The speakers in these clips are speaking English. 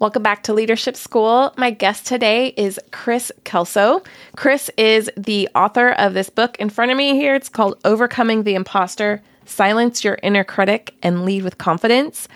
Welcome back to Leadership School. My guest today is Chris Kelso. Chris is the author of this book in front of me here. It's called Overcoming the Imposter Silence Your Inner Critic and Lead with Confidence.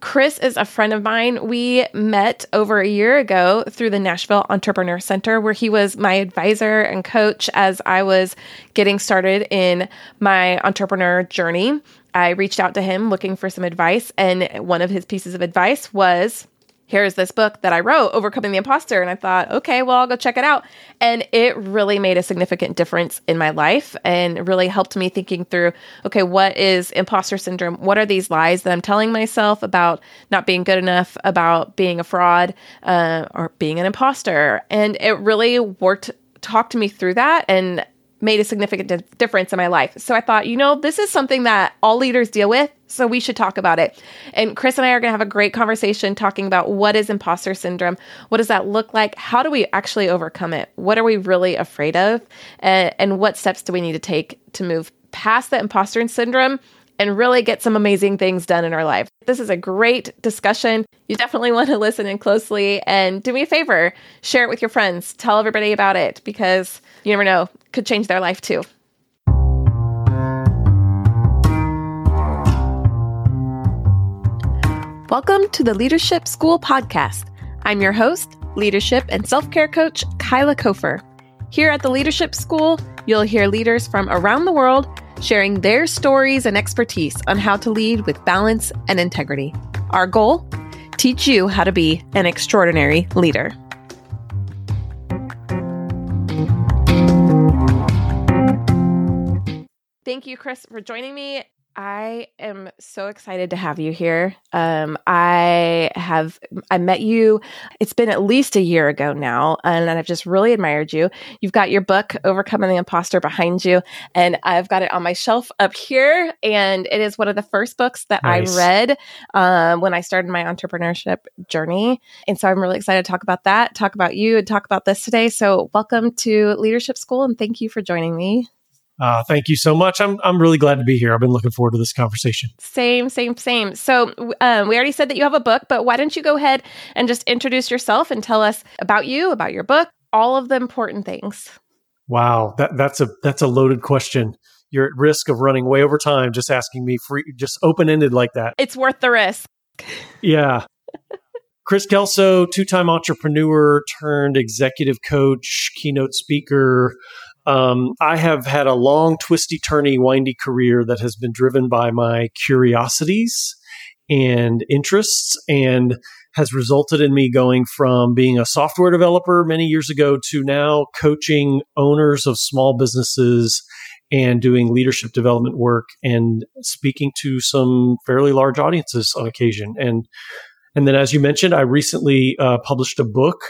Chris is a friend of mine. We met over a year ago through the Nashville Entrepreneur Center, where he was my advisor and coach as I was getting started in my entrepreneur journey. I reached out to him looking for some advice, and one of his pieces of advice was here's this book that I wrote, Overcoming the Imposter. And I thought, okay, well, I'll go check it out. And it really made a significant difference in my life and really helped me thinking through, okay, what is imposter syndrome? What are these lies that I'm telling myself about not being good enough, about being a fraud, uh, or being an imposter? And it really worked, talked me through that. And made a significant di- difference in my life. So I thought, you know, this is something that all leaders deal with. So we should talk about it. And Chris and I are going to have a great conversation talking about what is imposter syndrome? What does that look like? How do we actually overcome it? What are we really afraid of? And, and what steps do we need to take to move past the imposter syndrome and really get some amazing things done in our life. This is a great discussion. You definitely want to listen in closely and do me a favor, share it with your friends, tell everybody about it because you never know, could change their life too. Welcome to the Leadership School podcast. I'm your host, leadership and self care coach, Kyla Kofer. Here at the Leadership School, you'll hear leaders from around the world sharing their stories and expertise on how to lead with balance and integrity. Our goal? Teach you how to be an extraordinary leader. Thank you, Chris, for joining me. I am so excited to have you here. Um, I have I met you. It's been at least a year ago now, and I've just really admired you. You've got your book "Overcoming the Imposter" behind you, and I've got it on my shelf up here. And it is one of the first books that nice. I read um, when I started my entrepreneurship journey. And so I'm really excited to talk about that, talk about you, and talk about this today. So welcome to Leadership School, and thank you for joining me. Uh, thank you so much. I'm I'm really glad to be here. I've been looking forward to this conversation. Same, same, same. So um, we already said that you have a book, but why don't you go ahead and just introduce yourself and tell us about you, about your book, all of the important things. Wow, that that's a that's a loaded question. You're at risk of running way over time just asking me free, just open ended like that. It's worth the risk. Yeah. Chris Kelso, two time entrepreneur turned executive coach, keynote speaker, um, I have had a long, twisty, turny, windy career that has been driven by my curiosities and interests and has resulted in me going from being a software developer many years ago to now coaching owners of small businesses and doing leadership development work and speaking to some fairly large audiences on occasion. And and then, as you mentioned, I recently uh, published a book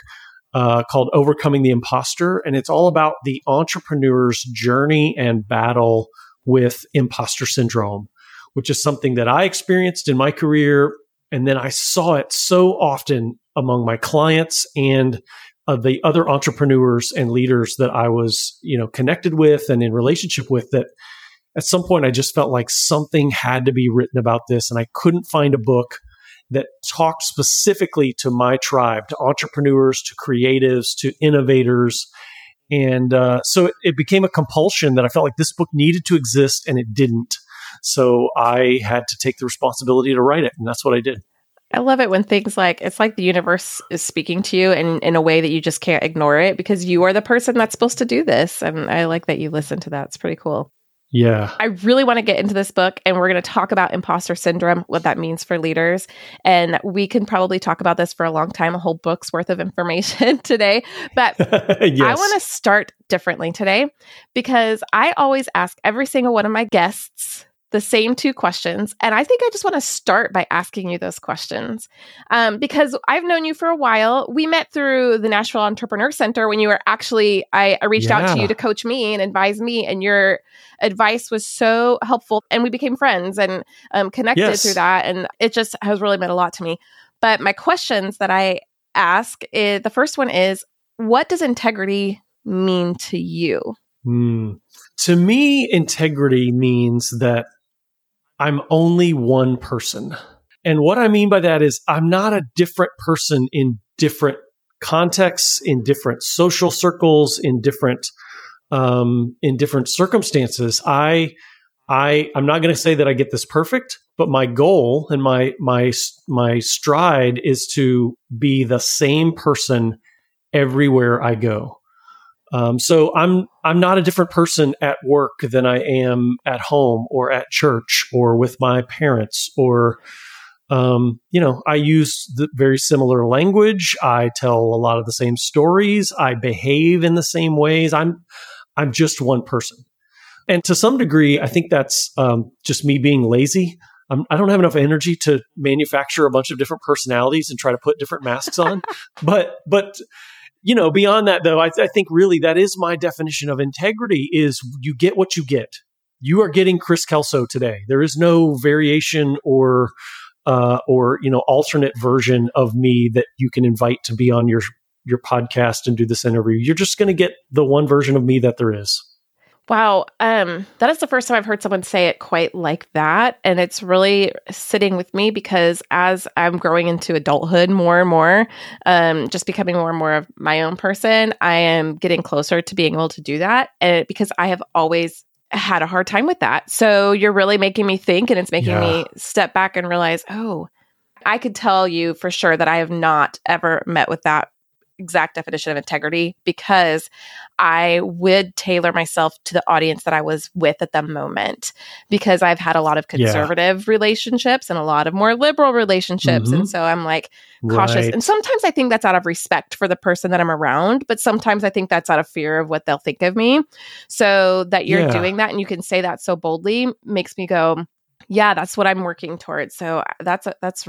uh, called Overcoming the Imposter. And it's all about the entrepreneur's journey and battle with imposter syndrome, which is something that I experienced in my career. And then I saw it so often among my clients and uh, the other entrepreneurs and leaders that I was, you know, connected with and in relationship with that at some point I just felt like something had to be written about this and I couldn't find a book that talked specifically to my tribe, to entrepreneurs, to creatives, to innovators. And uh, so it, it became a compulsion that I felt like this book needed to exist and it didn't. So I had to take the responsibility to write it. And that's what I did. I love it when things like it's like the universe is speaking to you in, in a way that you just can't ignore it because you are the person that's supposed to do this. And I like that you listen to that. It's pretty cool. Yeah. I really want to get into this book and we're going to talk about imposter syndrome, what that means for leaders. And we can probably talk about this for a long time, a whole book's worth of information today. But yes. I want to start differently today because I always ask every single one of my guests the same two questions. And I think I just want to start by asking you those questions um, because I've known you for a while. We met through the Nashville Entrepreneur Center when you were actually, I, I reached yeah. out to you to coach me and advise me, and your advice was so helpful. And we became friends and um, connected yes. through that. And it just has really meant a lot to me. But my questions that I ask is the first one is, what does integrity mean to you? Mm. To me, integrity means that I'm only one person. And what I mean by that is I'm not a different person in different contexts, in different social circles, in different um, in different circumstances. I I I'm not going to say that I get this perfect, but my goal and my my my stride is to be the same person everywhere I go. Um, so I'm I'm not a different person at work than I am at home or at church or with my parents or um, you know I use the very similar language. I tell a lot of the same stories. I behave in the same ways. I'm I'm just one person, and to some degree, I think that's um, just me being lazy. I'm, I do not have enough energy to manufacture a bunch of different personalities and try to put different masks on. but but you know, beyond that though, I, I think really that is my definition of integrity: is you get what you get. You are getting Chris Kelso today. There is no variation or uh, or you know alternate version of me that you can invite to be on your your podcast and do this interview. You're just going to get the one version of me that there is. Wow. Um, that is the first time I've heard someone say it quite like that. And it's really sitting with me because as I'm growing into adulthood more and more, um, just becoming more and more of my own person, I am getting closer to being able to do that. And because I have always had a hard time with that. So you're really making me think and it's making yeah. me step back and realize, oh, I could tell you for sure that I have not ever met with that exact definition of integrity because I would tailor myself to the audience that I was with at the moment because I've had a lot of conservative yeah. relationships and a lot of more liberal relationships. Mm-hmm. And so I'm like cautious. Right. And sometimes I think that's out of respect for the person that I'm around, but sometimes I think that's out of fear of what they'll think of me. So that you're yeah. doing that and you can say that so boldly makes me go, yeah, that's what I'm working towards. So uh, that's a, that's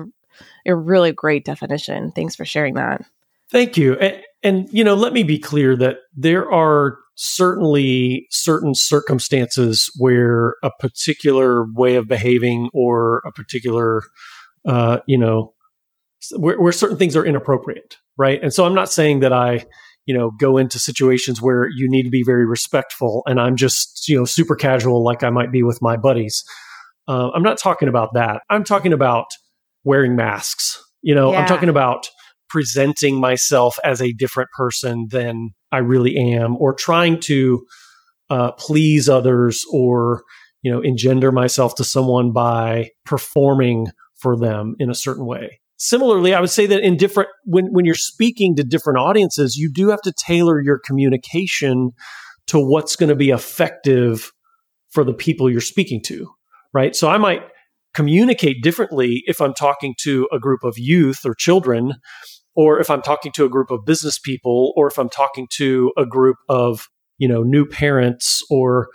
a really great definition. Thanks for sharing that. Thank you. And, and, you know, let me be clear that there are certainly certain circumstances where a particular way of behaving or a particular, uh, you know, where, where certain things are inappropriate, right? And so I'm not saying that I, you know, go into situations where you need to be very respectful and I'm just, you know, super casual like I might be with my buddies. Uh, I'm not talking about that. I'm talking about wearing masks. You know, yeah. I'm talking about presenting myself as a different person than I really am, or trying to uh, please others, or you know, engender myself to someone by performing for them in a certain way. Similarly, I would say that in different when when you're speaking to different audiences, you do have to tailor your communication to what's going to be effective for the people you're speaking to, right? So I might communicate differently if I'm talking to a group of youth or children or if I'm talking to a group of business people, or if I'm talking to a group of you know new parents or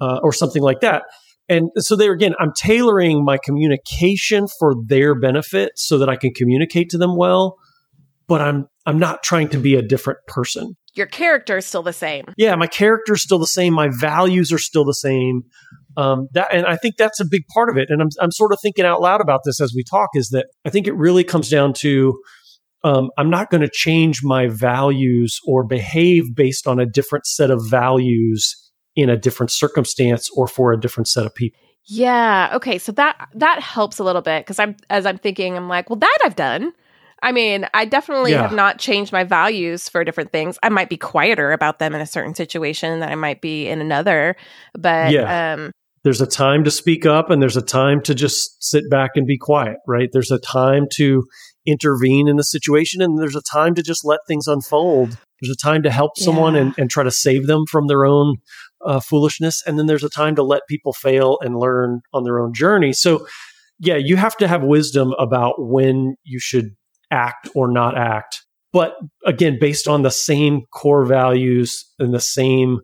uh, or something like that. And so there again, I'm tailoring my communication for their benefit so that I can communicate to them well. But I'm I'm not trying to be a different person. Your character is still the same. Yeah, my character is still the same. My values are still the same. Um, that, and I think that's a big part of it. And I'm, I'm sort of thinking out loud about this as we talk. Is that I think it really comes down to um, I'm not going to change my values or behave based on a different set of values in a different circumstance or for a different set of people. Yeah. Okay. So that that helps a little bit because I'm as I'm thinking, I'm like, well, that I've done. I mean, I definitely yeah. have not changed my values for different things. I might be quieter about them in a certain situation than I might be in another, but yeah. um, there's a time to speak up and there's a time to just sit back and be quiet, right? There's a time to intervene in the situation and there's a time to just let things unfold. There's a time to help someone yeah. and, and, try to save them from their own uh, foolishness. And then there's a time to let people fail and learn on their own journey. So, yeah, you have to have wisdom about when you should act or not act. But again, based on the same core values and the same,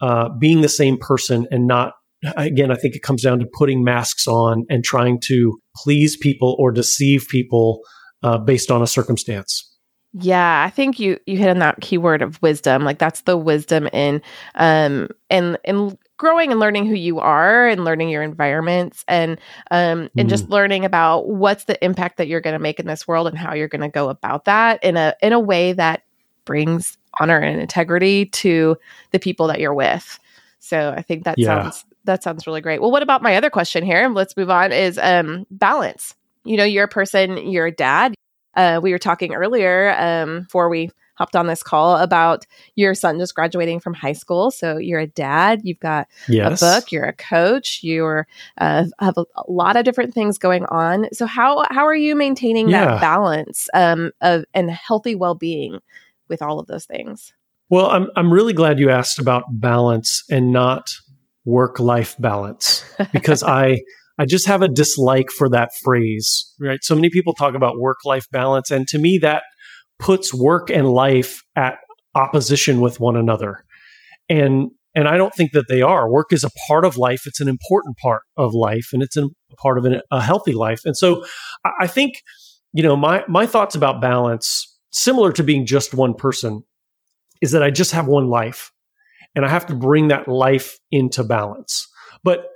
uh, being the same person and not again, I think it comes down to putting masks on and trying to please people or deceive people uh, based on a circumstance. Yeah, I think you you hit on that keyword of wisdom. Like that's the wisdom in um in in growing and learning who you are and learning your environments and um and mm. just learning about what's the impact that you're going to make in this world and how you're going to go about that in a in a way that brings honor and integrity to the people that you're with. So I think that yeah. sounds that sounds really great. Well, what about my other question here? Let's move on is um balance you know, you're a person, you're a dad. Uh, we were talking earlier um, before we hopped on this call about your son just graduating from high school. So you're a dad, you've got yes. a book, you're a coach, you're uh, have a, a, lot of different things going on. So how how are you maintaining yeah. that balance um, of and healthy well being with all of those things? Well, I'm I'm really glad you asked about balance and not work life balance because I I just have a dislike for that phrase, right? So many people talk about work life balance and to me that puts work and life at opposition with one another. And and I don't think that they are. Work is a part of life. It's an important part of life, and it's a part of an, a healthy life. And so, I think, you know, my my thoughts about balance, similar to being just one person, is that I just have one life, and I have to bring that life into balance. But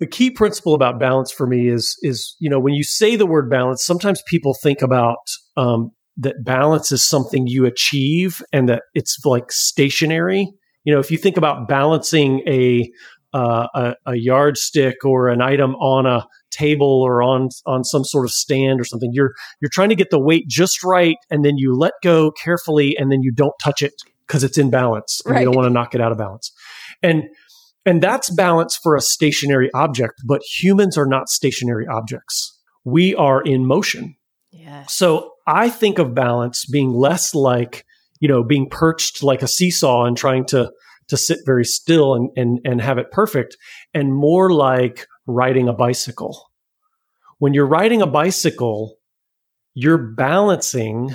the key principle about balance for me is is you know when you say the word balance, sometimes people think about um, that balance is something you achieve and that it's like stationary. You know, if you think about balancing a uh, a, a, yardstick or an item on a table or on on some sort of stand or something, you're you're trying to get the weight just right, and then you let go carefully, and then you don't touch it because it's in balance. And right. You don't want to knock it out of balance, and and that's balance for a stationary object. But humans are not stationary objects. We are in motion. Yeah. So I think of balance being less like, you know, being perched like a seesaw and trying to to sit very still and and, and have it perfect, and more like riding a bicycle. When you're riding a bicycle, you're balancing.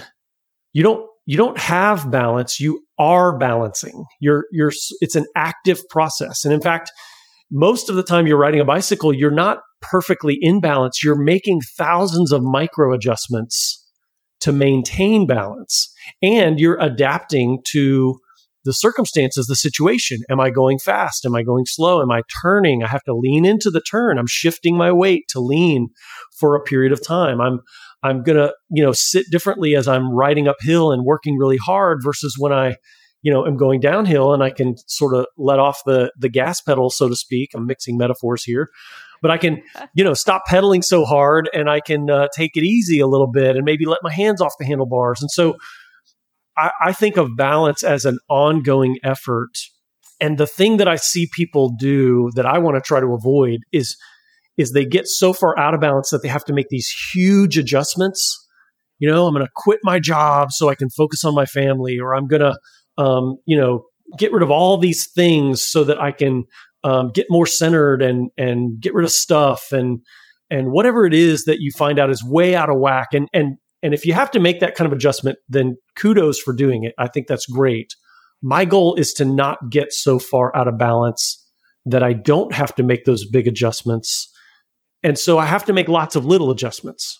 You don't you don't have balance. You are balancing. You're you're. It's an active process, and in fact, most of the time you're riding a bicycle, you're not perfectly in balance. You're making thousands of micro adjustments to maintain balance and you're adapting to the circumstances, the situation. Am I going fast? Am I going slow? Am I turning? I have to lean into the turn. I'm shifting my weight to lean for a period of time. I'm I'm going to, you know, sit differently as I'm riding uphill and working really hard versus when I, you know, am going downhill and I can sort of let off the the gas pedal so to speak. I'm mixing metaphors here but I can, you know, stop pedaling so hard and I can uh, take it easy a little bit and maybe let my hands off the handlebars. And so I, I think of balance as an ongoing effort. And the thing that I see people do that I want to try to avoid is is they get so far out of balance that they have to make these huge adjustments. You know, I'm going to quit my job so I can focus on my family, or I'm going to, um, you know, get rid of all these things so that I can um, get more centered and and get rid of stuff and and whatever it is that you find out is way out of whack. And and and if you have to make that kind of adjustment then kudos for doing it. I think that's great. My goal is to not get so far out of balance that i don't have to make those big adjustments and so i have to make lots of little adjustments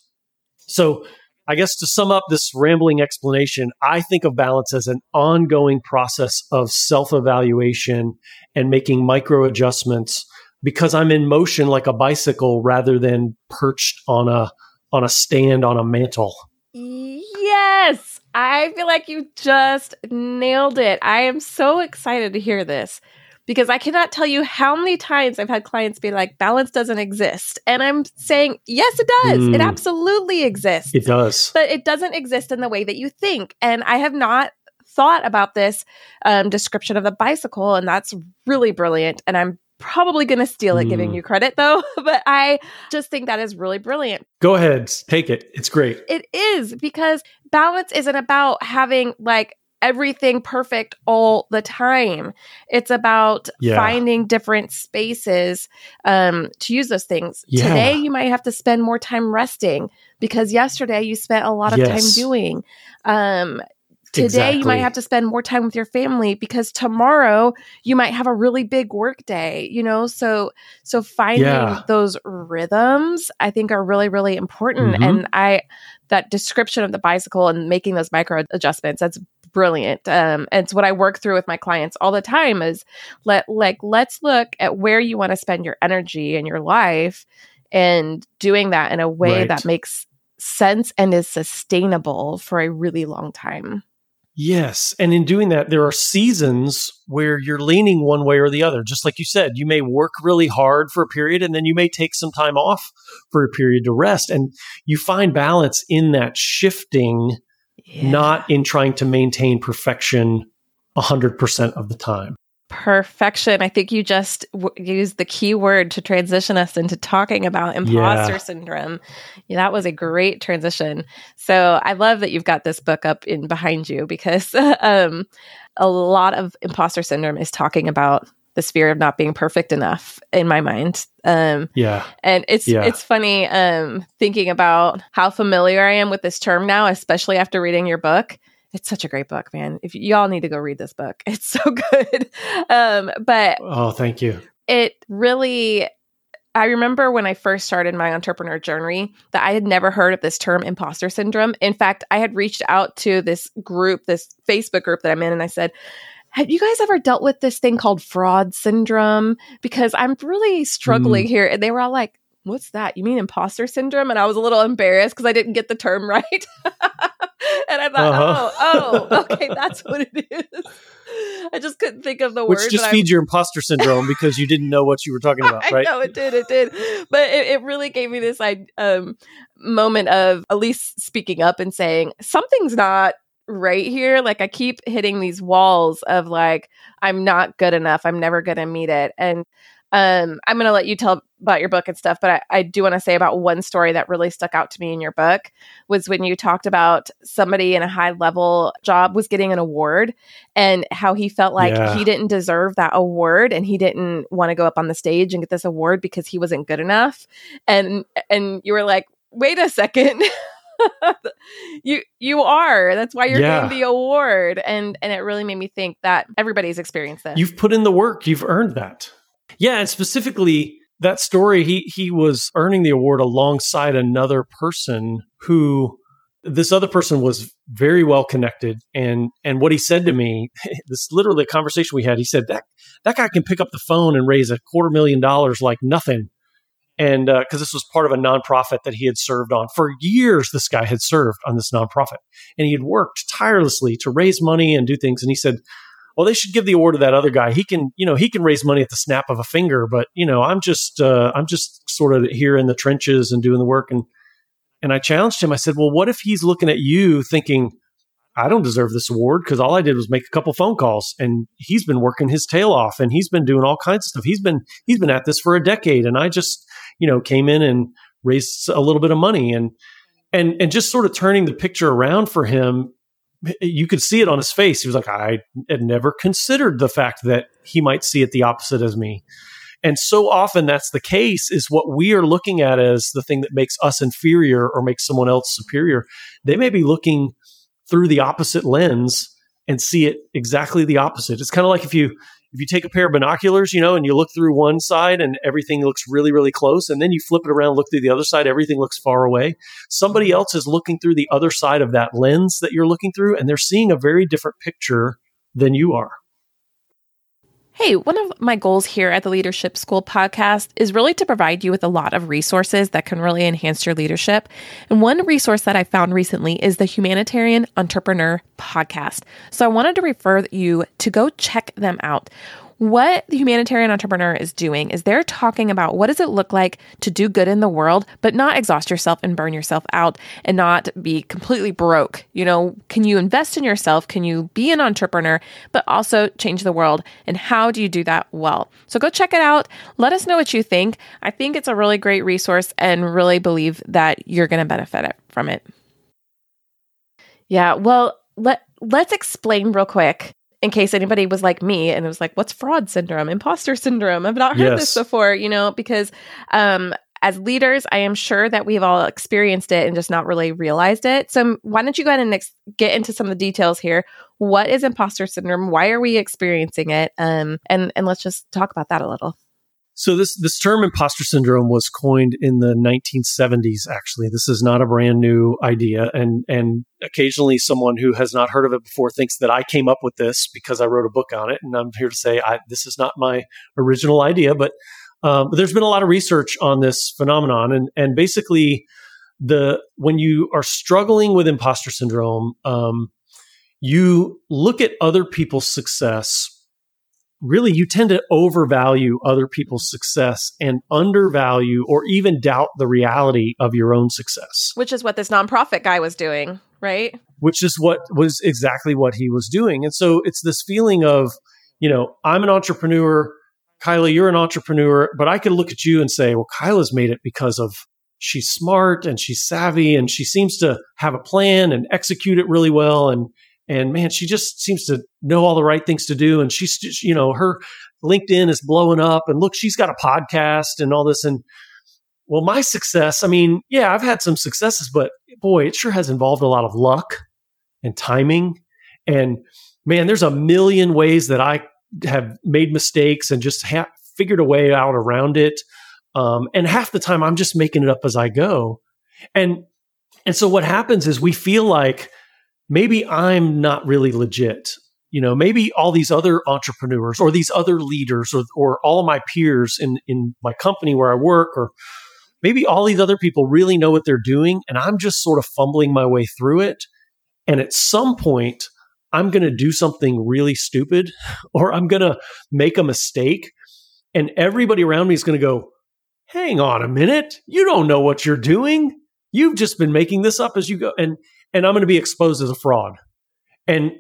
so I guess to sum up this rambling explanation, I think of balance as an ongoing process of self evaluation and making micro adjustments because I'm in motion like a bicycle rather than perched on a on a stand on a mantle. Yes, I feel like you just nailed it. I am so excited to hear this because I cannot tell you how many times I've had clients be like, balance doesn't exist. And I'm saying, yes, it does. Mm. It absolutely exists. It does. But it doesn't exist in the way that you think. And I have not thought about this um, description of the bicycle. And that's really brilliant. And I'm probably going to steal it, mm. giving you credit though. but I just think that is really brilliant. Go ahead, take it. It's great. It is because balance isn't about having like everything perfect all the time. It's about yeah. finding different spaces um, to use those things. Yeah. Today, you might have to spend more time resting because yesterday you spent a lot of yes. time doing. Um, today, exactly. you might have to spend more time with your family because tomorrow you might have a really big work day. You know, so so finding yeah. those rhythms, I think, are really really important. Mm-hmm. And I that description of the bicycle and making those micro adjustments that's brilliant. Um, and it's what I work through with my clients all the time is let like let's look at where you want to spend your energy in your life and doing that in a way right. that makes sense and is sustainable for a really long time. Yes. And in doing that, there are seasons where you're leaning one way or the other. Just like you said, you may work really hard for a period and then you may take some time off for a period to rest. And you find balance in that shifting, yeah. not in trying to maintain perfection 100% of the time perfection. I think you just w- used the key word to transition us into talking about imposter yeah. syndrome. Yeah, that was a great transition. So I love that you've got this book up in behind you because um, a lot of imposter syndrome is talking about this fear of not being perfect enough in my mind. Um, yeah, and it's yeah. it's funny um, thinking about how familiar I am with this term now, especially after reading your book it's such a great book, man. If y'all need to go read this book, it's so good. Um, but oh, thank you. It really. I remember when I first started my entrepreneur journey that I had never heard of this term imposter syndrome. In fact, I had reached out to this group, this Facebook group that I'm in, and I said, have you guys ever dealt with this thing called fraud syndrome? Because I'm really struggling mm. here. And they were all like, What's that? You mean imposter syndrome? And I was a little embarrassed because I didn't get the term right. and I thought, uh-huh. oh, oh, okay, that's what it is. I just couldn't think of the Which word. Which just feeds your imposter syndrome because you didn't know what you were talking about, right? know it did, it did. But it, it really gave me this um, moment of at least speaking up and saying something's not right here. Like I keep hitting these walls of like I'm not good enough. I'm never going to meet it, and um, I'm going to let you tell about your book and stuff, but I, I do want to say about one story that really stuck out to me in your book was when you talked about somebody in a high level job was getting an award and how he felt like yeah. he didn't deserve that award and he didn't want to go up on the stage and get this award because he wasn't good enough. And and you were like, wait a second. you you are that's why you're yeah. getting the award and and it really made me think that everybody's experienced this you've put in the work you've earned that yeah, and specifically that story, he he was earning the award alongside another person who this other person was very well connected and and what he said to me this literally a conversation we had he said that that guy can pick up the phone and raise a quarter million dollars like nothing. And because uh, this was part of a nonprofit that he had served on. For years this guy had served on this nonprofit and he had worked tirelessly to raise money and do things and he said well, they should give the award to that other guy. He can, you know, he can raise money at the snap of a finger, but you know, I'm just, uh, I'm just sort of here in the trenches and doing the work. And, and I challenged him. I said, well, what if he's looking at you thinking, I don't deserve this award because all I did was make a couple phone calls and he's been working his tail off and he's been doing all kinds of stuff. He's been, he's been at this for a decade. And I just, you know, came in and raised a little bit of money and, and, and just sort of turning the picture around for him you could see it on his face. He was like, I had never considered the fact that he might see it the opposite as me. And so often that's the case is what we are looking at as the thing that makes us inferior or makes someone else superior. They may be looking through the opposite lens and see it exactly the opposite. It's kind of like if you if you take a pair of binoculars, you know, and you look through one side and everything looks really, really close, and then you flip it around, look through the other side, everything looks far away. Somebody mm-hmm. else is looking through the other side of that lens that you're looking through, and they're seeing a very different picture than you are. Hey, one of my goals here at the Leadership School podcast is really to provide you with a lot of resources that can really enhance your leadership. And one resource that I found recently is the Humanitarian Entrepreneur podcast. So I wanted to refer you to go check them out. What the humanitarian entrepreneur is doing is they're talking about what does it look like to do good in the world, but not exhaust yourself and burn yourself out and not be completely broke. You know, can you invest in yourself? Can you be an entrepreneur, but also change the world? And how do you do that well? So go check it out. Let us know what you think. I think it's a really great resource and really believe that you're going to benefit from it. Yeah, well, let let's explain real quick in case anybody was like me and it was like, what's fraud syndrome, imposter syndrome? I've not heard yes. this before, you know, because um, as leaders, I am sure that we've all experienced it and just not really realized it. So, why don't you go ahead and ex- get into some of the details here? What is imposter syndrome? Why are we experiencing it? Um, and and let's just talk about that a little. So this this term imposter syndrome was coined in the 1970s. Actually, this is not a brand new idea, and and occasionally someone who has not heard of it before thinks that I came up with this because I wrote a book on it, and I'm here to say I, this is not my original idea. But, um, there's been a lot of research on this phenomenon, and and basically the when you are struggling with imposter syndrome, um, you look at other people's success really you tend to overvalue other people's success and undervalue or even doubt the reality of your own success. Which is what this nonprofit guy was doing right? Which is what was exactly what he was doing. And so it's this feeling of you know i'm an entrepreneur. Kyla you're an entrepreneur but i could look at you and say well kyla's made it because of she's smart and she's savvy and she seems to have a plan and execute it really well and and man, she just seems to know all the right things to do. And she's, just, you know, her LinkedIn is blowing up. And look, she's got a podcast and all this. And well, my success, I mean, yeah, I've had some successes, but boy, it sure has involved a lot of luck and timing. And man, there's a million ways that I have made mistakes and just ha- figured a way out around it. Um, and half the time, I'm just making it up as I go. And and so what happens is we feel like maybe I'm not really legit. You know, maybe all these other entrepreneurs or these other leaders or, or all of my peers in, in my company where I work or maybe all these other people really know what they're doing and I'm just sort of fumbling my way through it. And at some point, I'm going to do something really stupid or I'm going to make a mistake. And everybody around me is going to go, hang on a minute. You don't know what you're doing. You've just been making this up as you go. And and I'm going to be exposed as a fraud. And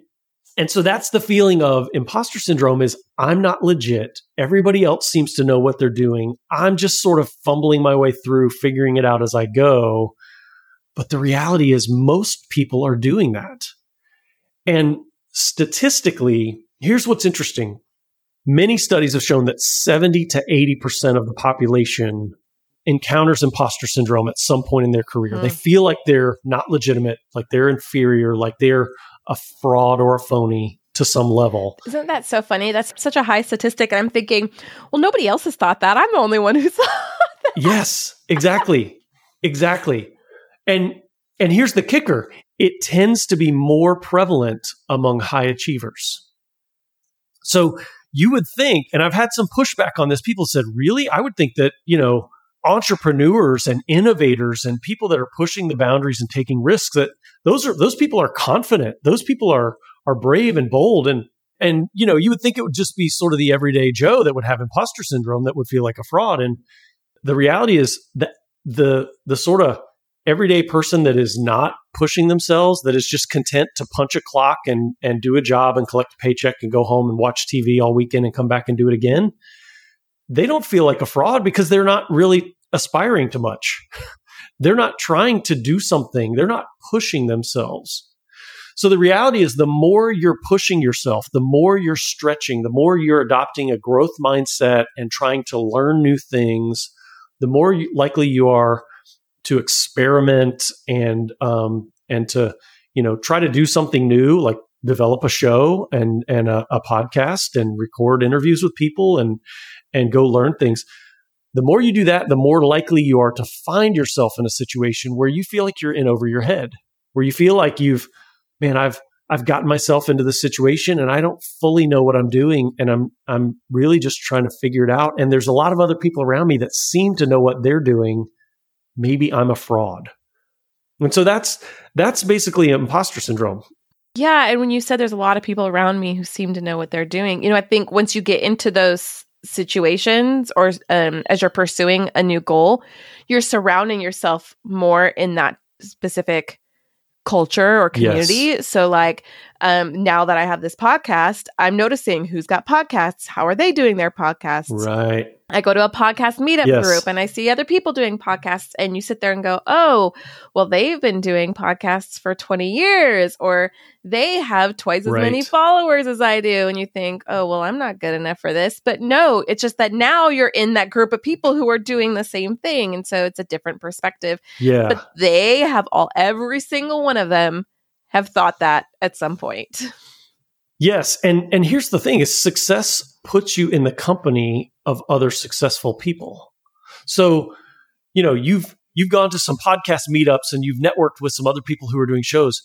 and so that's the feeling of imposter syndrome is I'm not legit. Everybody else seems to know what they're doing. I'm just sort of fumbling my way through, figuring it out as I go. But the reality is most people are doing that. And statistically, here's what's interesting. Many studies have shown that 70 to 80% of the population encounters imposter syndrome at some point in their career. Mm. They hmm. feel like they're not legitimate, like they're inferior, like they're a fraud or a phony to some level. Isn't that so funny? That's such a high statistic. And I'm thinking, well, nobody else has thought that. I'm the only one who's thought that. Yes, exactly. exactly. And and here's the kicker. It tends to be more prevalent among high achievers. So you would think, and I've had some pushback on this. People said, really? I would think that, you know, entrepreneurs and innovators and people that are pushing the boundaries and taking risks that those are those people are confident. Those people are are brave and bold. And and you know you would think it would just be sort of the everyday joe that would have imposter syndrome that would feel like a fraud. And the reality is that the the sort of everyday person that is not pushing themselves that is just content to punch a clock and and do a job and collect a paycheck and go home and watch TV all weekend and come back and do it again they don't feel like a fraud because they're not really aspiring to much. they're not trying to do something. They're not pushing themselves. So the reality is the more you're pushing yourself, the more you're stretching, the more you're adopting a growth mindset and trying to learn new things, the more likely you are to experiment and um, and to you know try to do something new, like develop a show and and a, a podcast and record interviews with people and and go learn things. The more you do that, the more likely you are to find yourself in a situation where you feel like you're in over your head, where you feel like you've, man, I've, I've gotten myself into this situation and I don't fully know what I'm doing and I'm I'm really just trying to figure it out and there's a lot of other people around me that seem to know what they're doing maybe I'm a fraud. And so that's that's basically imposter syndrome. Yeah, and when you said there's a lot of people around me who seem to know what they're doing, you know, I think once you get into those situations or um, as you're pursuing a new goal, you're surrounding yourself more in that specific culture or community. Yes. So like um now that I have this podcast, I'm noticing who's got podcasts, how are they doing their podcasts? Right. I go to a podcast meetup yes. group and I see other people doing podcasts, and you sit there and go, Oh, well, they've been doing podcasts for 20 years, or they have twice as right. many followers as I do. And you think, Oh, well, I'm not good enough for this. But no, it's just that now you're in that group of people who are doing the same thing. And so it's a different perspective. Yeah. But they have all, every single one of them have thought that at some point. Yes, and and here's the thing: is success puts you in the company of other successful people. So, you know, you've you've gone to some podcast meetups and you've networked with some other people who are doing shows.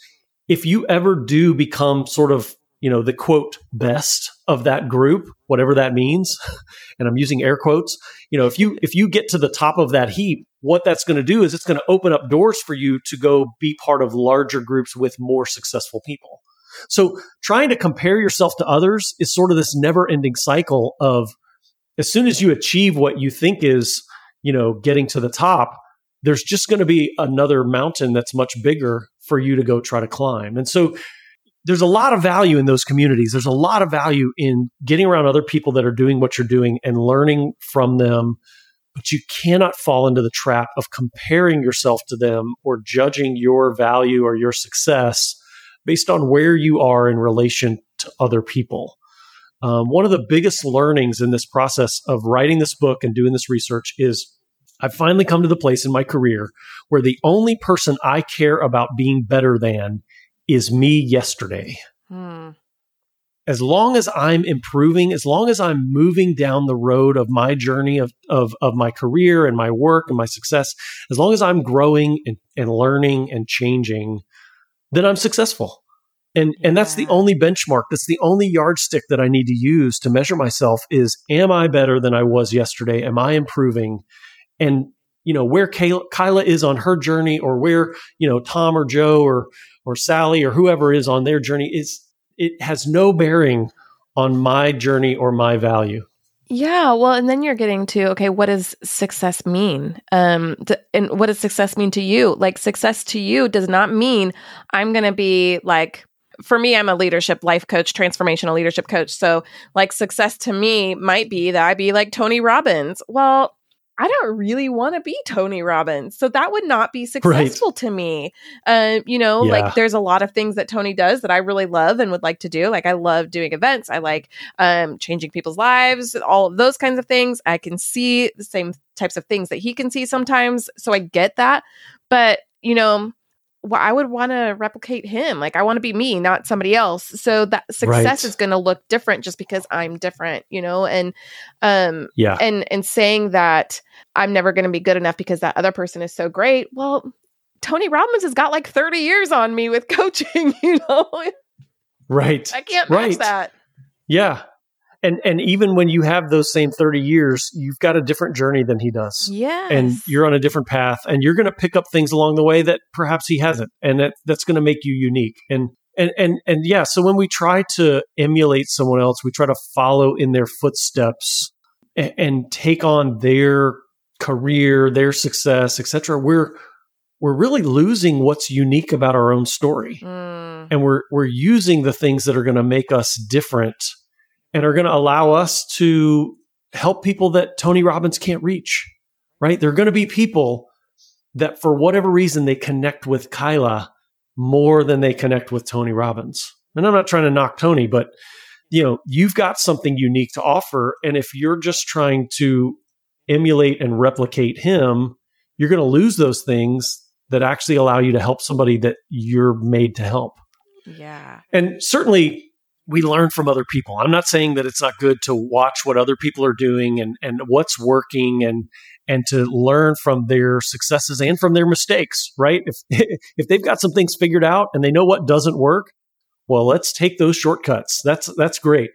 If you ever do become sort of, you know, the quote best of that group, whatever that means, and I'm using air quotes, you know, if you if you get to the top of that heap, what that's going to do is it's going to open up doors for you to go be part of larger groups with more successful people. So trying to compare yourself to others is sort of this never ending cycle of as soon as you achieve what you think is, you know, getting to the top, there's just going to be another mountain that's much bigger for you to go try to climb. And so there's a lot of value in those communities. There's a lot of value in getting around other people that are doing what you're doing and learning from them. But you cannot fall into the trap of comparing yourself to them or judging your value or your success based on where you are in relation to other people. Um, one of the biggest learnings in this process of writing this book and doing this research is I've finally come to the place in my career where the only person I care about being better than is me yesterday. Hmm. As long as I'm improving, as long as I'm moving down the road of my journey of, of, of my career and my work and my success, as long as I'm growing and, and learning and changing, then I'm successful. And, yeah. and that's the only benchmark. That's the only yardstick that I need to use to measure myself is, am I better than I was yesterday? Am I improving? And, you know, where Kayla, Kyla is on her journey or where, you know, Tom or Joe or, or Sally or whoever is on their journey is it has no bearing on my journey or my value. Yeah, well, and then you're getting to okay, what does success mean? Um, to, and what does success mean to you? Like success to you does not mean I'm going to be like for me, I'm a leadership life coach, transformational leadership coach. So, like, success to me might be that I be like Tony Robbins. Well, I don't really want to be Tony Robbins. So that would not be successful right. to me. Uh, you know, yeah. like there's a lot of things that Tony does that I really love and would like to do. Like I love doing events. I like um, changing people's lives, all of those kinds of things. I can see the same types of things that he can see sometimes. So I get that. But, you know, well, I would want to replicate him. Like I want to be me, not somebody else. So that success right. is going to look different just because I'm different, you know. And um, yeah, and and saying that I'm never going to be good enough because that other person is so great. Well, Tony Robbins has got like 30 years on me with coaching, you know. Right. I can't match right. that. Yeah and and even when you have those same 30 years you've got a different journey than he does. Yeah and you're on a different path and you're going to pick up things along the way that perhaps he hasn't and that that's going to make you unique. And and and and yeah so when we try to emulate someone else we try to follow in their footsteps and, and take on their career their success etc we're we're really losing what's unique about our own story. Mm. and we're we're using the things that are going to make us different and are going to allow us to help people that Tony Robbins can't reach, right? There are going to be people that for whatever reason they connect with Kyla more than they connect with Tony Robbins. And I'm not trying to knock Tony, but you know, you've got something unique to offer and if you're just trying to emulate and replicate him, you're going to lose those things that actually allow you to help somebody that you're made to help. Yeah. And certainly we learn from other people. I'm not saying that it's not good to watch what other people are doing and, and what's working and and to learn from their successes and from their mistakes, right? If if they've got some things figured out and they know what doesn't work, well, let's take those shortcuts. That's that's great.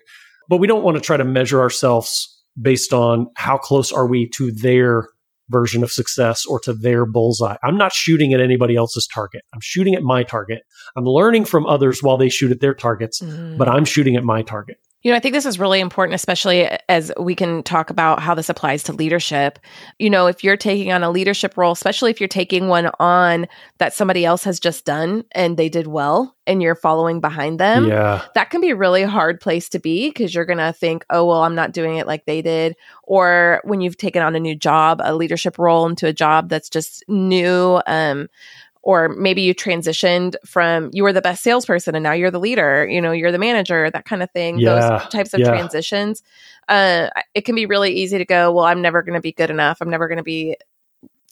But we don't want to try to measure ourselves based on how close are we to their version of success or to their bullseye. I'm not shooting at anybody else's target. I'm shooting at my target. I'm learning from others while they shoot at their targets, mm. but I'm shooting at my target. You know, I think this is really important, especially as we can talk about how this applies to leadership. You know, if you're taking on a leadership role, especially if you're taking one on that somebody else has just done and they did well and you're following behind them, yeah. that can be a really hard place to be because you're going to think, oh, well, I'm not doing it like they did. Or when you've taken on a new job, a leadership role into a job that's just new, um, or maybe you transitioned from you were the best salesperson and now you're the leader you know you're the manager that kind of thing yeah, those types of yeah. transitions. Uh, it can be really easy to go well i'm never going to be good enough. I'm never going to be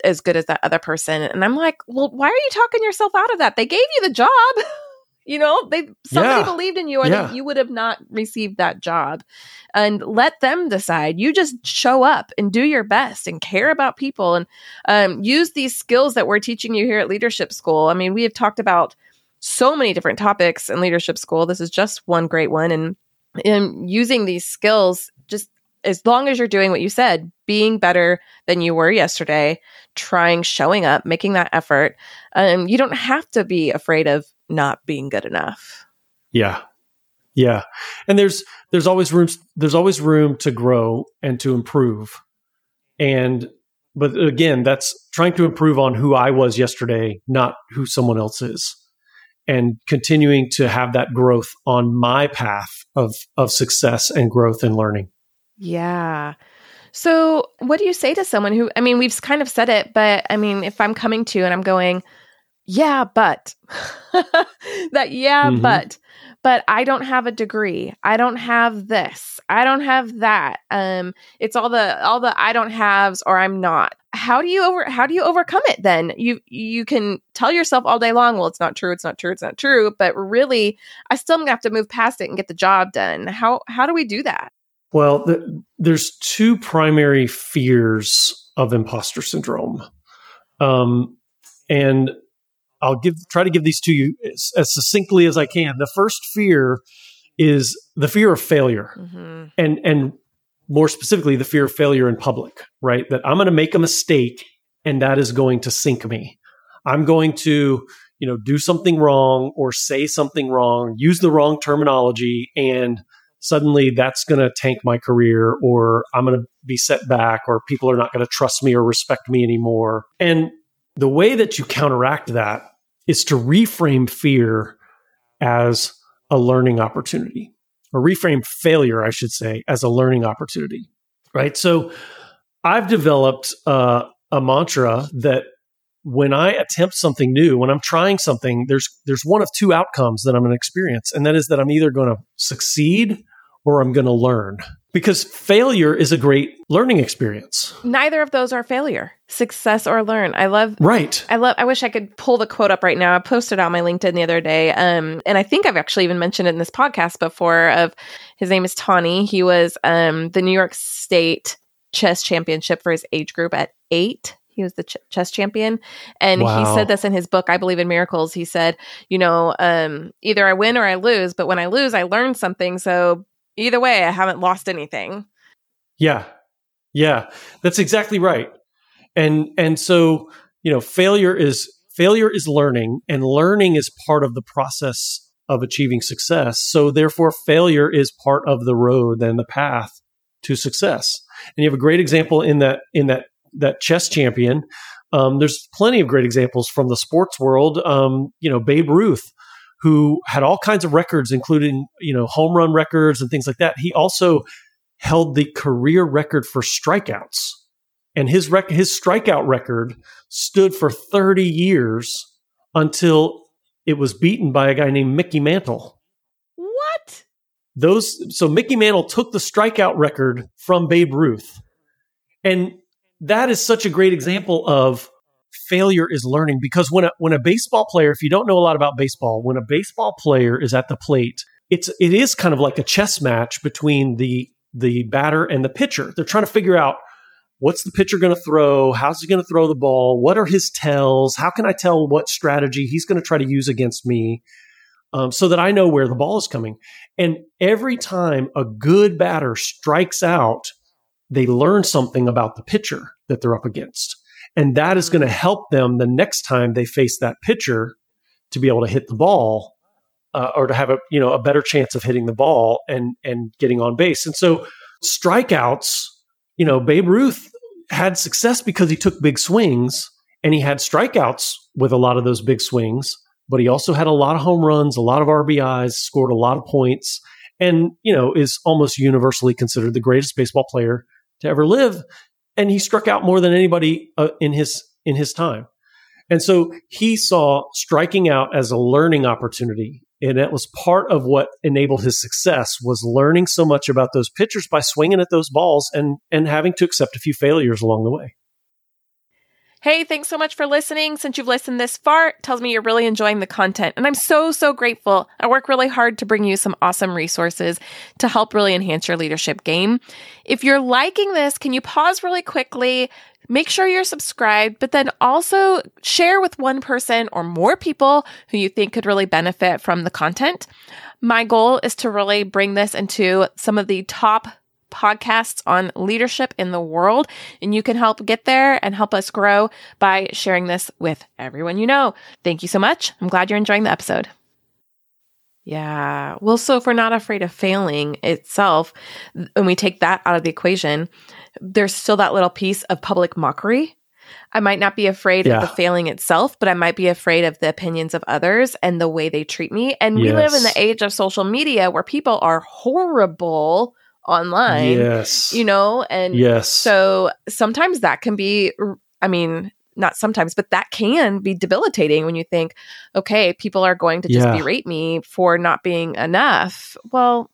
as good as that other person. And i'm like well why are you talking yourself out of that? They gave you the job You know, they somebody yeah. believed in you, or yeah. you would have not received that job. And let them decide. You just show up and do your best and care about people and um, use these skills that we're teaching you here at Leadership School. I mean, we have talked about so many different topics in Leadership School. This is just one great one, and in using these skills, just as long as you're doing what you said, being better than you were yesterday, trying, showing up, making that effort, um, you don't have to be afraid of not being good enough. Yeah. Yeah. And there's there's always room there's always room to grow and to improve. And but again, that's trying to improve on who I was yesterday, not who someone else is. And continuing to have that growth on my path of of success and growth and learning. Yeah. So, what do you say to someone who, I mean, we've kind of said it, but I mean, if I'm coming to and I'm going, yeah, but that, yeah, mm-hmm. but, but I don't have a degree. I don't have this. I don't have that. Um, it's all the, all the I don't haves or I'm not. How do you over, how do you overcome it then? You, you can tell yourself all day long, well, it's not true. It's not true. It's not true. But really, I still have to move past it and get the job done. How, how do we do that? Well, the, there's two primary fears of imposter syndrome. Um, and I'll give try to give these to you as, as, succinctly as I can. The first fear is the fear of failure, mm-hmm. and and more specifically, the fear of failure in public. Right, that I'm going to make a mistake, and that is going to sink me. I'm going to you know do something wrong or say something wrong, use the wrong terminology, and suddenly that's going to tank my career or I'm going to be set back or people are not going to trust me or respect me anymore. And the way that you counteract that is to reframe fear as a learning opportunity or reframe failure, I should say, as a learning opportunity. Right. So I've developed uh, a mantra that when I attempt something new, when I'm trying something, there's there's one of two outcomes that I'm going to experience, and that is that I'm either going to succeed or I'm going to learn. Because failure is a great learning experience. Neither of those are failure, success or learn. I love Right. I love I wish I could pull the quote up right now. I posted on my LinkedIn the other day. Um and I think I've actually even mentioned it in this podcast before of his name is Tani. He was um the New York State chess championship for his age group at 8 he was the ch- chess champion and wow. he said this in his book i believe in miracles he said you know um, either i win or i lose but when i lose i learn something so either way i haven't lost anything. Yeah. Yeah. That's exactly right. And and so you know failure is failure is learning and learning is part of the process of achieving success. So therefore failure is part of the road and the path to success. And you have a great example in that in that that chess champion. Um, there's plenty of great examples from the sports world. Um, you know, Babe Ruth, who had all kinds of records, including you know home run records and things like that. He also held the career record for strikeouts, and his rec- his strikeout record stood for 30 years until it was beaten by a guy named Mickey Mantle. What? Those so Mickey Mantle took the strikeout record from Babe Ruth. And that is such a great example of failure is learning because when a, when a baseball player, if you don't know a lot about baseball, when a baseball player is at the plate, it's it is kind of like a chess match between the the batter and the pitcher. They're trying to figure out what's the pitcher going to throw, how's he going to throw the ball, what are his tells, how can I tell what strategy he's going to try to use against me. Um, so that I know where the ball is coming. And every time a good batter strikes out, they learn something about the pitcher that they're up against. And that is going to help them the next time they face that pitcher to be able to hit the ball uh, or to have a you know a better chance of hitting the ball and and getting on base. And so strikeouts, you know, Babe Ruth had success because he took big swings and he had strikeouts with a lot of those big swings, but he also had a lot of home runs, a lot of RBIs, scored a lot of points, and you know is almost universally considered the greatest baseball player to ever live. And he struck out more than anybody uh, in his in his time. And so he saw striking out as a learning opportunity. And that was part of what enabled his success was learning so much about those pitchers by swinging at those balls and, and having to accept a few failures along the way. Hey, thanks so much for listening. Since you've listened this far, tells me you're really enjoying the content. And I'm so, so grateful. I work really hard to bring you some awesome resources to help really enhance your leadership game. If you're liking this, can you pause really quickly? Make sure you're subscribed, but then also share with one person or more people who you think could really benefit from the content. My goal is to really bring this into some of the top podcasts on leadership in the world. And you can help get there and help us grow by sharing this with everyone you know. Thank you so much. I'm glad you're enjoying the episode. Yeah. Well, so if we're not afraid of failing itself, and we take that out of the equation, there's still that little piece of public mockery. I might not be afraid Yeah. of the failing itself, but I might be afraid of the opinions of others and the way they treat me. And we live in the age of social media where people are horrible online, yes. you know, and yes. so sometimes that can be, I mean, not sometimes, but that can be debilitating when you think, okay, people are going to just Yeah. berate me for not being enough. Well,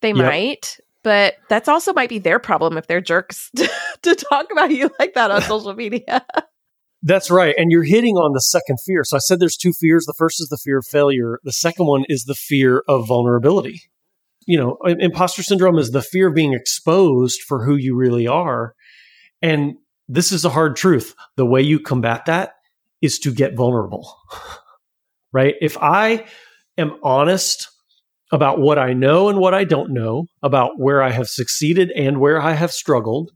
they Yep. might, but that's also might be their problem if they're jerks to talk about you like that on social media. That's right. And you're hitting on the second fear. So I said there's two fears. The first is the fear of failure. The second one is the fear of vulnerability. You know, imposter syndrome is the fear of being exposed for who you really are. And this is a hard truth. The way you combat that is to get vulnerable, right? If I am honest about what I know and what I don't know, about where I have succeeded and where I have struggled,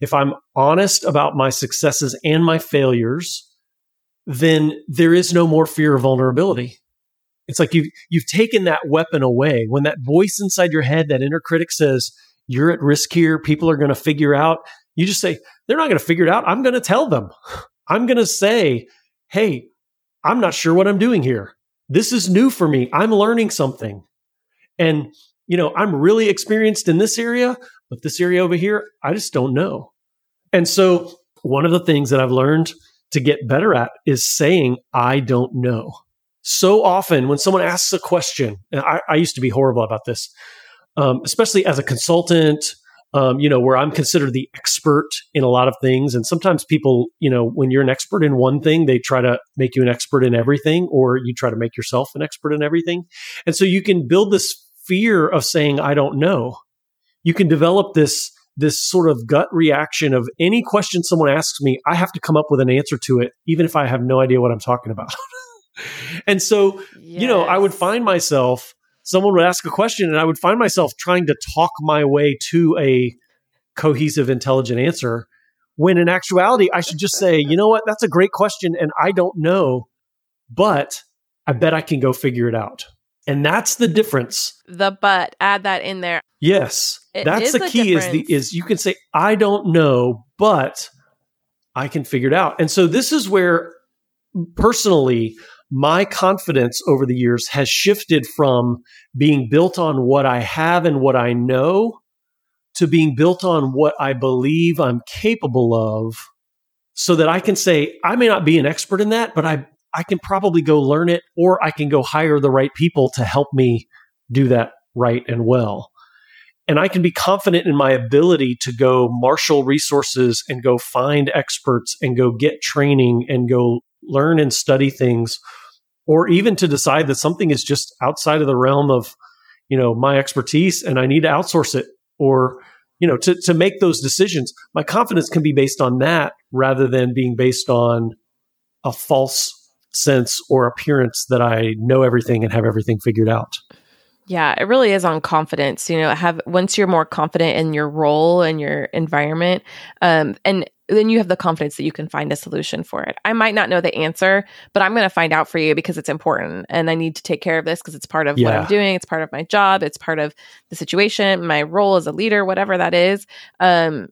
if I'm honest about my successes and my failures, then there is no more fear of vulnerability. It's like you've you've taken that weapon away. When that voice inside your head, that inner critic says, You're at risk here, people are gonna figure out, you just say, They're not gonna figure it out. I'm gonna tell them. I'm gonna say, Hey, I'm not sure what I'm doing here. This is new for me. I'm learning something. And you know, I'm really experienced in this area, but this area over here, I just don't know. And so, one of the things that I've learned to get better at is saying, I don't know. So often, when someone asks a question, and I, I used to be horrible about this, um, especially as a consultant, um, you know, where I'm considered the expert in a lot of things. And sometimes people, you know, when you're an expert in one thing, they try to make you an expert in everything, or you try to make yourself an expert in everything. And so you can build this fear of saying, I don't know. You can develop this this sort of gut reaction of any question someone asks me, I have to come up with an answer to it, even if I have no idea what I'm talking about. and so, you know, I would find myself, someone would ask a question, and I would find myself trying to talk my way to a cohesive, intelligent answer. When in actuality, I should just say, you know what, that's a great question, and I don't know, but I bet I can go figure it out. And that's the difference the but add that in there. Yes, It that's the key. Is the is you can say I don't know, but I can figure it out. And so this is where personally my confidence over the years has shifted from being built on what I have and what I know to being built on what I believe I'm capable of so that I can say I may not be an expert in that, but I I can probably go learn it or I can go hire the right people to help me do that right and well. And I can be confident in my ability to go marshal resources and go find experts and go get training and go learn and study things, or even to decide that something is just outside of the realm of, you know, my expertise and I need to outsource it or, you know, to, to make those decisions. My confidence can be based on that rather than being based on a false sense or appearance that I know everything and have everything figured out. Yeah, it really is on confidence. You know, have once you're more confident in your role and your environment, um, and then you have the confidence that you can find a solution for it. I might not know the answer, but I'm going to find out for you because it's important, and I need to take care of this because it's part of what I'm doing. It's part of my job. It's part of the situation, my role as a leader, whatever that is. Um,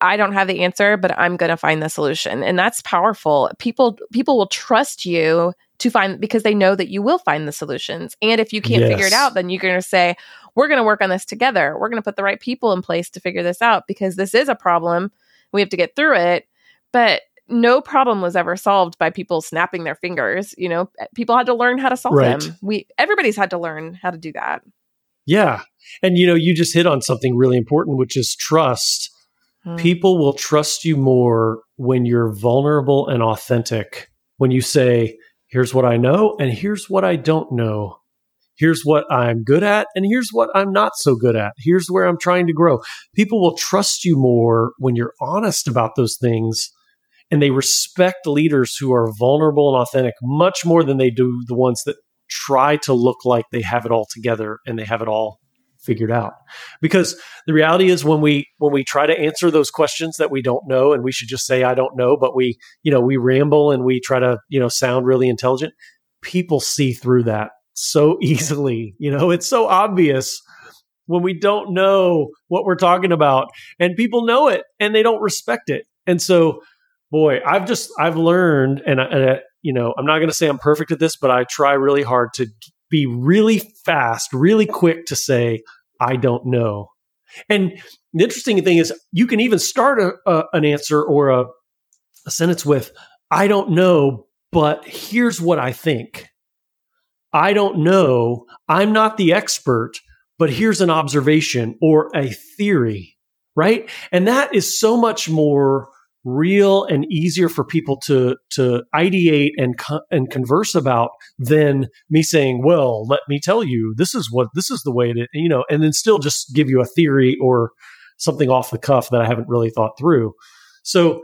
I don't have the answer, but I'm going to find the solution, and that's powerful. People people will trust you to find because they know that you will find the solutions. And if you can't figure it out, then you're going to say, "We're going to work on this together. We're going to put the right people in place to figure this out because this is a problem. We have to get through it." But no problem was ever solved by people snapping their fingers. You know, people had to learn how to solve Right. them. We everybody's had to learn how to do that. Yeah. And you know, you just hit on something really important, which is trust. Hmm. People will trust you more when you're vulnerable and authentic. When you say, here's what I know and here's what I don't know. Here's what I'm good at and here's what I'm not so good at. Here's where I'm trying to grow. People will trust you more when you're honest about those things and they respect leaders who are vulnerable and authentic much more than they do the ones that try to look like they have it all together and they have it all figured out because the reality is when we when we try to answer those questions that we don't know and we should just say i don't know but we you know we ramble and we try to you know sound really intelligent people see through that so easily. You know, it's so obvious when we don't know what we're talking about and people know it and they don't respect it. And so, boy, I've just, I've learned, and, I, and I, you know, I'm not going to say I'm perfect at this, but I try really hard to be really fast, really quick to say, I don't know. And the interesting thing is, you can even start a, a, an answer or a, a sentence with, I don't know, but here's what I think. I don't know. I'm not the expert, but here's an observation or a theory, right? And that is so much more real and easier for people to to ideate and co- and converse about than me saying, "Well, let me tell you, this is what this is the way to," you know, and then still just give you a theory or something off the cuff that I haven't really thought through. So,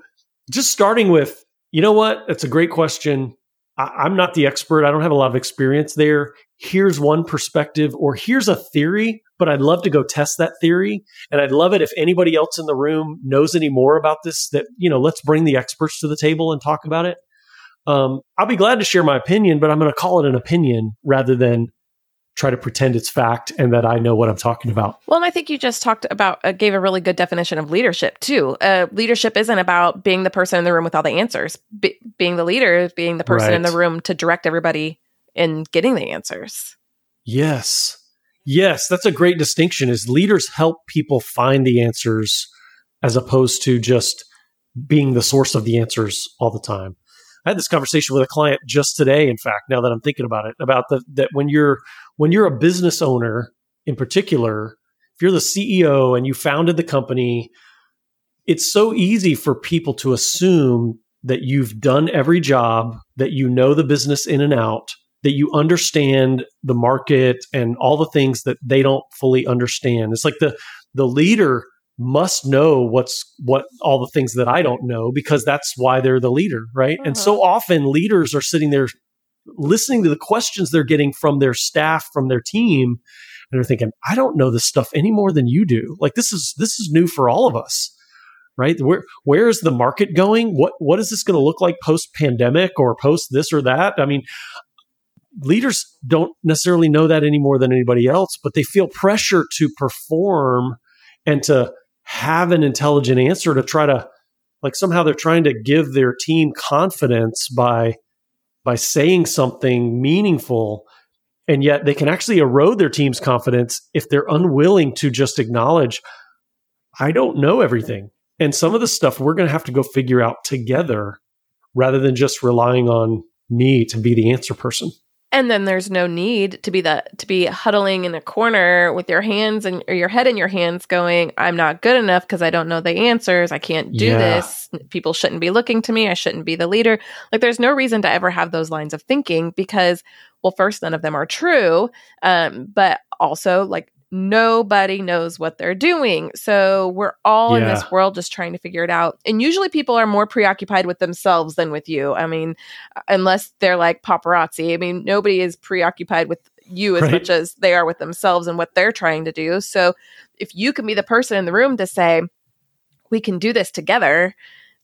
just starting with, you know what? That's a great question. I, am not the expert. I don't have a lot of experience there. Here's one perspective, or here's a theory, but I'd love to go test that theory. And I'd love it if anybody else in the room knows any more about this, that, you know, let's bring the experts to the table and talk about it. Um, I'll be glad to share my opinion, but I'm going to call it an opinion rather than try to pretend it's fact and that I know what I'm talking about. Well, and I think you just talked about, uh, gave a really good definition of leadership too. Uh, leadership isn't about being the person in the room with all the answers. Be- being the leader is being the person right. in the room to direct everybody in getting the answers. Yes. Yes, that's a great distinction is leaders help people find the answers as opposed to just being the source of the answers all the time. I had this conversation with a client just today, in fact, now that I'm thinking about it, about the, that when you're when you're a business owner in particular, if you're the CEO and you founded the company, it's so easy for people to assume that you've done every job, that you know the business in and out, that you understand the market and all the things that they don't fully understand. It's like the the leader must know what's what all the things that I don't know because that's why they're the leader, right? Uh-huh. And so uh-huh. often leaders are sitting there listening to the questions they're getting from their staff, from their team, and they're thinking, I don't know this stuff any more than you do. Like this is this is new for all of us. Right? Where where is the market going? What what is this going to look like post pandemic or post this or that? I mean, leaders don't necessarily know that any more than anybody else, but they feel pressure to perform and to have an intelligent answer to try to like somehow they're trying to give their team confidence by by saying something meaningful and yet they can actually erode their team's confidence if they're unwilling to just acknowledge i don't know everything. And some of the stuff we're going to have to go figure out together rather than just relying on me to be the answer person and then there's no need to be that to be huddling in a corner with your hands and or your head in your hands going i'm not good enough because i don't know the answers. I can't do yeah. this. People shouldn't be looking to me. I shouldn't be the leader. Like there's no reason to ever have those lines of thinking because well first none of them are true um, but also like nobody knows what they're doing. So we're all yeah. in this world just trying to figure it out. And usually people are more preoccupied with themselves than with you. I mean, unless they're like paparazzi. I mean, nobody is preoccupied with you as right. much as they are with themselves and what they're trying to do. So if you can be the person in the room to say, we can do this together,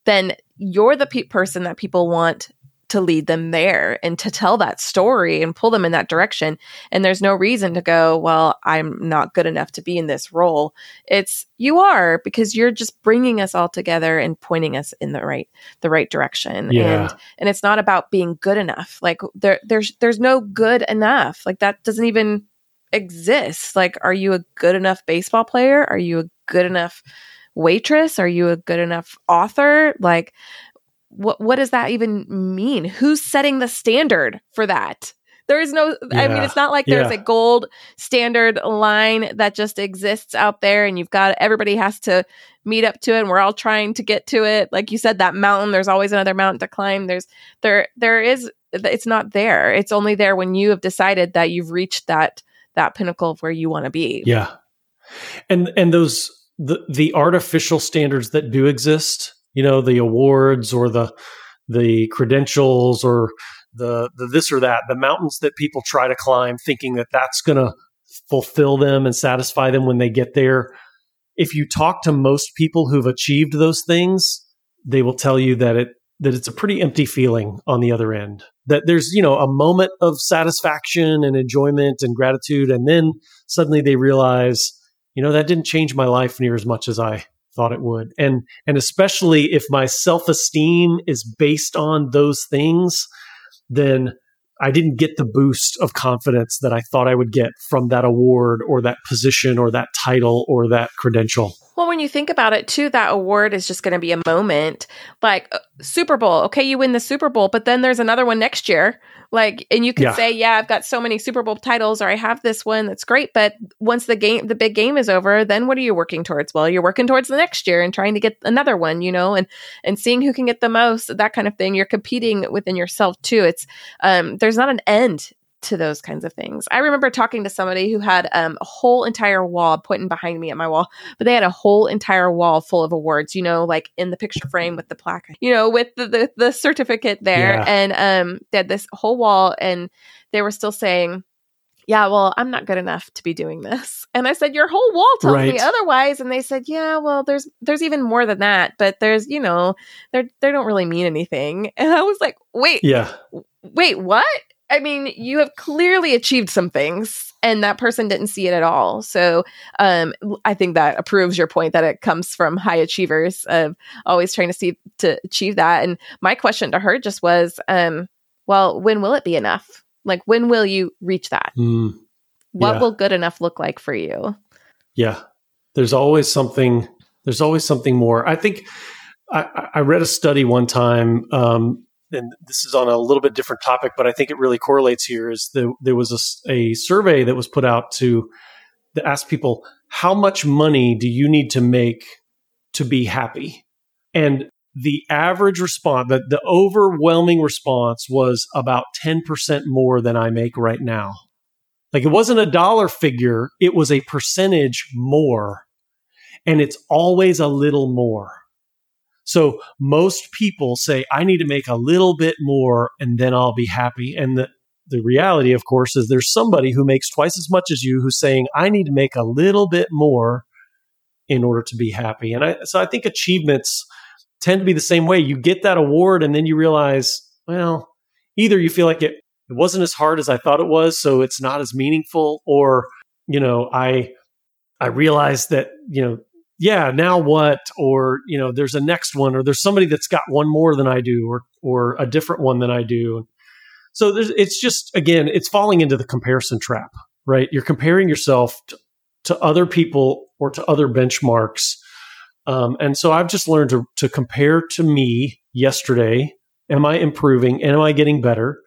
then you're the pe- person that people want to lead them there and to tell that story and pull them in that direction. And there's no reason to go, well, I'm not good enough to be in this role. It's you are because you're just bringing us all together and pointing us in the right the right direction. Yeah. And and it's not about being good enough. Like there there's there's no good enough. Like that doesn't even exist. Like are you a good enough baseball player? Are you a good enough waitress? Are you a good enough author? Like what what does that even mean? Who's setting the standard for that? There is no yeah. I mean it's not like there's yeah. a gold standard line that just exists out there and you've got everybody has to meet up to it and we're all trying to get to it. Like you said that mountain there's always another mountain to climb. There's there there is it's not there. It's only there when you have decided that you've reached that that pinnacle of where you want to be. Yeah. And and those the the artificial standards that do exist you know the awards or the the credentials or the the this or that the mountains that people try to climb thinking that that's going to fulfill them and satisfy them when they get there if you talk to most people who've achieved those things they will tell you that it that it's a pretty empty feeling on the other end. That there's, you know, a moment of satisfaction and enjoyment and gratitude. And then suddenly they realize, you know, that didn't change my life near as much as I thought it would. And, and especially if my self esteem is based on those things, then I didn't get the boost of confidence that I thought I would get from that award or that position or that title or that credential. Well, when you think about it, too, that award is just going to be a moment. Like uh, Super Bowl, okay, you win the Super Bowl, but then there's another one next year. Like, and you could yeah. say, yeah, I've got so many Super Bowl titles, or I have this one that's great. But once the game, the big game is over, then what are you working towards? Well, you're working towards the next year and trying to get another one, you know, and and seeing who can get the most, that kind of thing. You're competing within yourself too. It's um, there's not an end to those kinds of things. I remember talking to somebody who had um, a whole entire wall pointing behind me at my wall, but they had a whole entire wall full of awards, you know, like in the picture frame with the plaque, you know, with the, the, the certificate there. Yeah. And um, they had this whole wall and they were still saying, yeah, well, I'm not good enough to be doing this. And I said, your whole wall tells right. me otherwise. And they said, yeah, well, there's there's even more than that, but there's, you know, they're they don't really mean anything. And I was like, wait, yeah, wait, what? I mean, you have clearly achieved some things and that person didn't see it at all. So um, I think that approves your point that it comes from high achievers of always trying to see to achieve that. And my question to her just was, um, well, when will it be enough? Like, when will you reach that? Mm, what yeah. will good enough look like for you? Yeah, there's always something. There's always something more. I think I, I read a study one time um, and this is on a little bit different topic, but I think it really correlates here. Is the, there was a, a survey that was put out to, ask people how much money do you need to make to be happy, and the average response, the, the overwhelming response was about ten percent more than I make right now. Like it wasn't a dollar figure; it was a percentage more, and it's always a little more. So most people say, I need to make a little bit more and then I'll be happy. And the, the reality, of course, is there's somebody who makes twice as much as you who's saying, I need to make a little bit more in order to be happy. And I, so I think achievements tend to be the same way. You get that award and then you realize, well, either you feel like it, it wasn't as hard as I thought it was, so it's not as meaningful, or, you know, I, I realized that, you know, yeah, now what? Or, you know, there's a next one, or there's somebody that's got one more than I do, or, or a different one than I do. So there's, it's just, again, it's falling into the comparison trap, right? You're comparing yourself to, to other people or to other benchmarks. Um, and so I've just learned to, to compare to me yesterday. Am I improving? Am I getting better?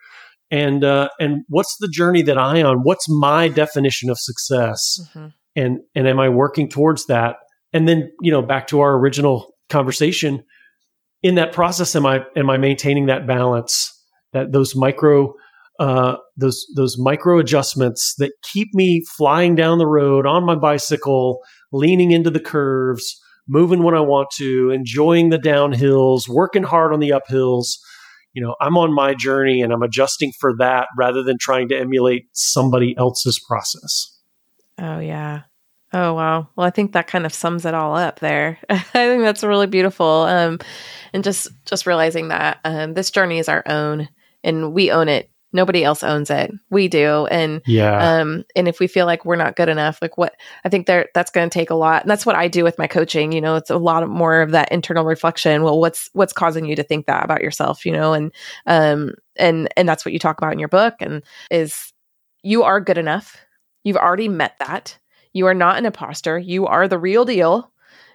And, uh, and what's the journey that I on? What's my definition of success? Mm-hmm. And, and am I working towards that? And then, you know, back to our original conversation, in that process, am I am I maintaining that balance, that those micro uh, those those micro adjustments that keep me flying down the road on my bicycle, leaning into the curves, moving when I want to, enjoying the downhills, working hard on the uphills. You know, I'm on my journey and I'm adjusting for that rather than trying to emulate somebody else's process. Oh yeah. Oh wow. Well, I think that kind of sums it all up there. I think that's really beautiful. Um, and just just realizing that um, this journey is our own, and we own it. Nobody else owns it. We do. And yeah. Um, and if we feel like we're not good enough, like what I think there that's going to take a lot. And that's what I do with my coaching. You know, it's a lot more of that internal reflection. Well, what's what's causing you to think that about yourself? You know, and um, and and that's what you talk about in your book. And is you are good enough. You've already met that you are not an imposter. You are the real deal.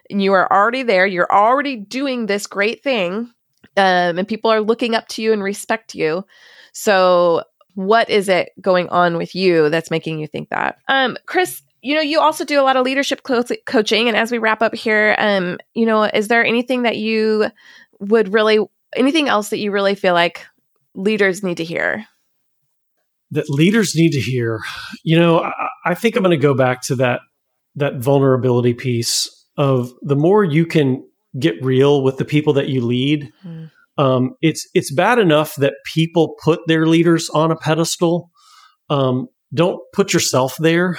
And you are already there. You're already doing this great thing. Um, and people are looking up to you and respect you. So, what is it going on with you that's making you think that? Um, Chris, you know, you also do a lot of leadership co- coaching. And as we wrap up here, um, you know, is there anything that you would really, anything else that you really feel like leaders need to hear? That leaders need to hear. You know, I, I think I'm going to go back to that that vulnerability piece of the more you can get real with the people that you lead. Mm. Um, it's it's bad enough that people put their leaders on a pedestal. Um, don't put yourself there.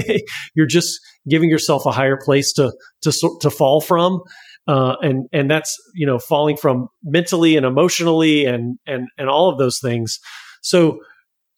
You're just giving yourself a higher place to to to fall from. uh, and and that's you know falling from mentally and emotionally and and and all of those things. So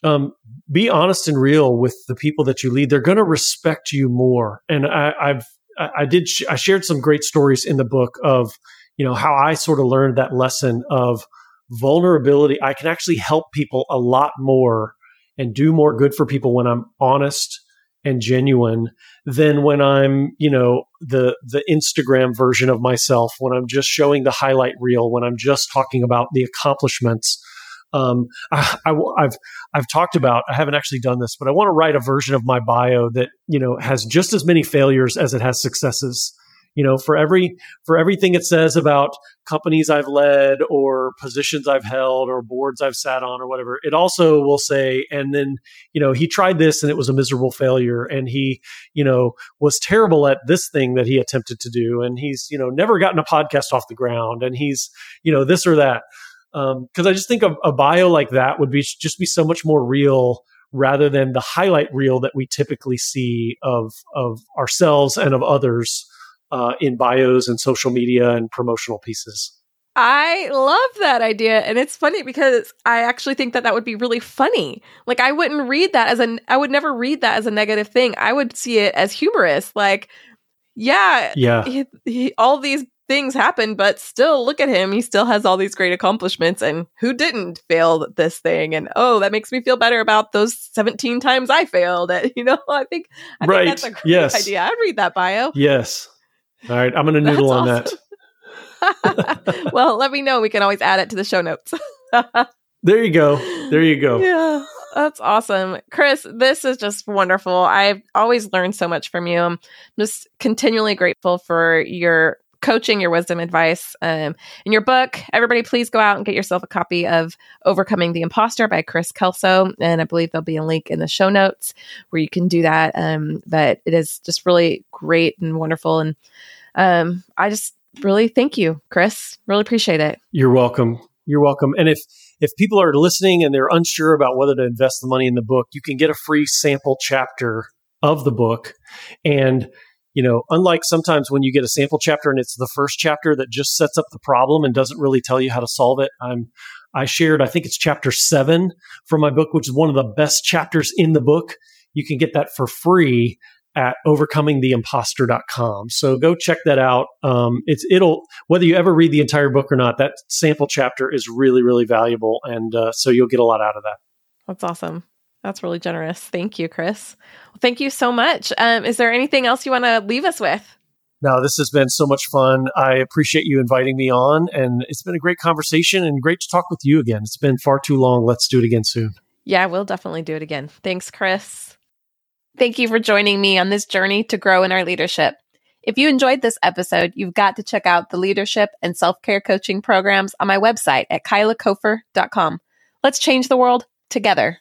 um, be honest and real with the people that you lead. They're going to respect you more. And I, I've I did sh- I shared some great stories in the book of you know how I sort of learned that lesson of vulnerability. I can actually help people a lot more and do more good for people when I'm honest and genuine than when I'm, you know, the the Instagram version of myself, when I'm just showing the highlight reel, when I'm just talking about the accomplishments. Um, I, have I've talked about. I haven't actually done this, but I want to write a version of my bio that you know has just as many failures as it has successes you know for every for everything it says about companies i've led or positions i've held or boards i've sat on or whatever it also will say and then you know he tried this and it was a miserable failure and he you know was terrible at this thing that he attempted to do and he's you know never gotten a podcast off the ground and he's you know this or that because um, i just think a, a bio like that would be just be so much more real rather than the highlight reel that we typically see of of ourselves and of others uh, in bios and social media and promotional pieces. I love that idea. And it's funny because I actually think that that would be really funny. Like, I wouldn't read that as a, I would never read that as a negative thing. I would see it as humorous. Like, yeah, yeah, he, he, all these things happen, but still look at him. He still has all these great accomplishments. And who didn't fail this thing? And oh, that makes me feel better about those 17 times I failed at, you know, I think, I right. think that's a great yes. idea. I'd read that bio. Yes. All right, I'm going to noodle on awesome. that. well, let me know. We can always add it to the show notes. there you go. There you go. Yeah. That's awesome. Chris, this is just wonderful. I've always learned so much from you. I'm just continually grateful for your coaching, your wisdom, advice, um, in your book. Everybody, please go out and get yourself a copy of Overcoming the Imposter by Chris Kelso. And I believe there'll be a link in the show notes where you can do that. Um, but it is just really great and wonderful. And um, I just really thank you, Chris. Really appreciate it. You're welcome. You're welcome. And if if people are listening and they're unsure about whether to invest the money in the book, you can get a free sample chapter of the book. And you know, unlike sometimes when you get a sample chapter and it's the first chapter that just sets up the problem and doesn't really tell you how to solve it. I'm I shared, I think it's chapter seven from my book, which is one of the best chapters in the book. You can get that for free at overcomingtheimposter.com. So go check that out. Um, it's it'll whether you ever read the entire book or not, that sample chapter is really really valuable, and uh, so you'll get a lot out of that. That's awesome. That's really generous. Thank you, Chris. Well, thank you so much. Um, is there anything else you want to leave us with? No, this has been so much fun. I appreciate you inviting me on, and it's been a great conversation and great to talk with you again. It's been far too long. Let's do it again soon. Yeah, we'll definitely do it again. Thanks, Chris. Thank you for joining me on this journey to grow in our leadership. If you enjoyed this episode, you've got to check out the leadership and self care coaching programs on my website at kylakofer.com. Let's change the world together.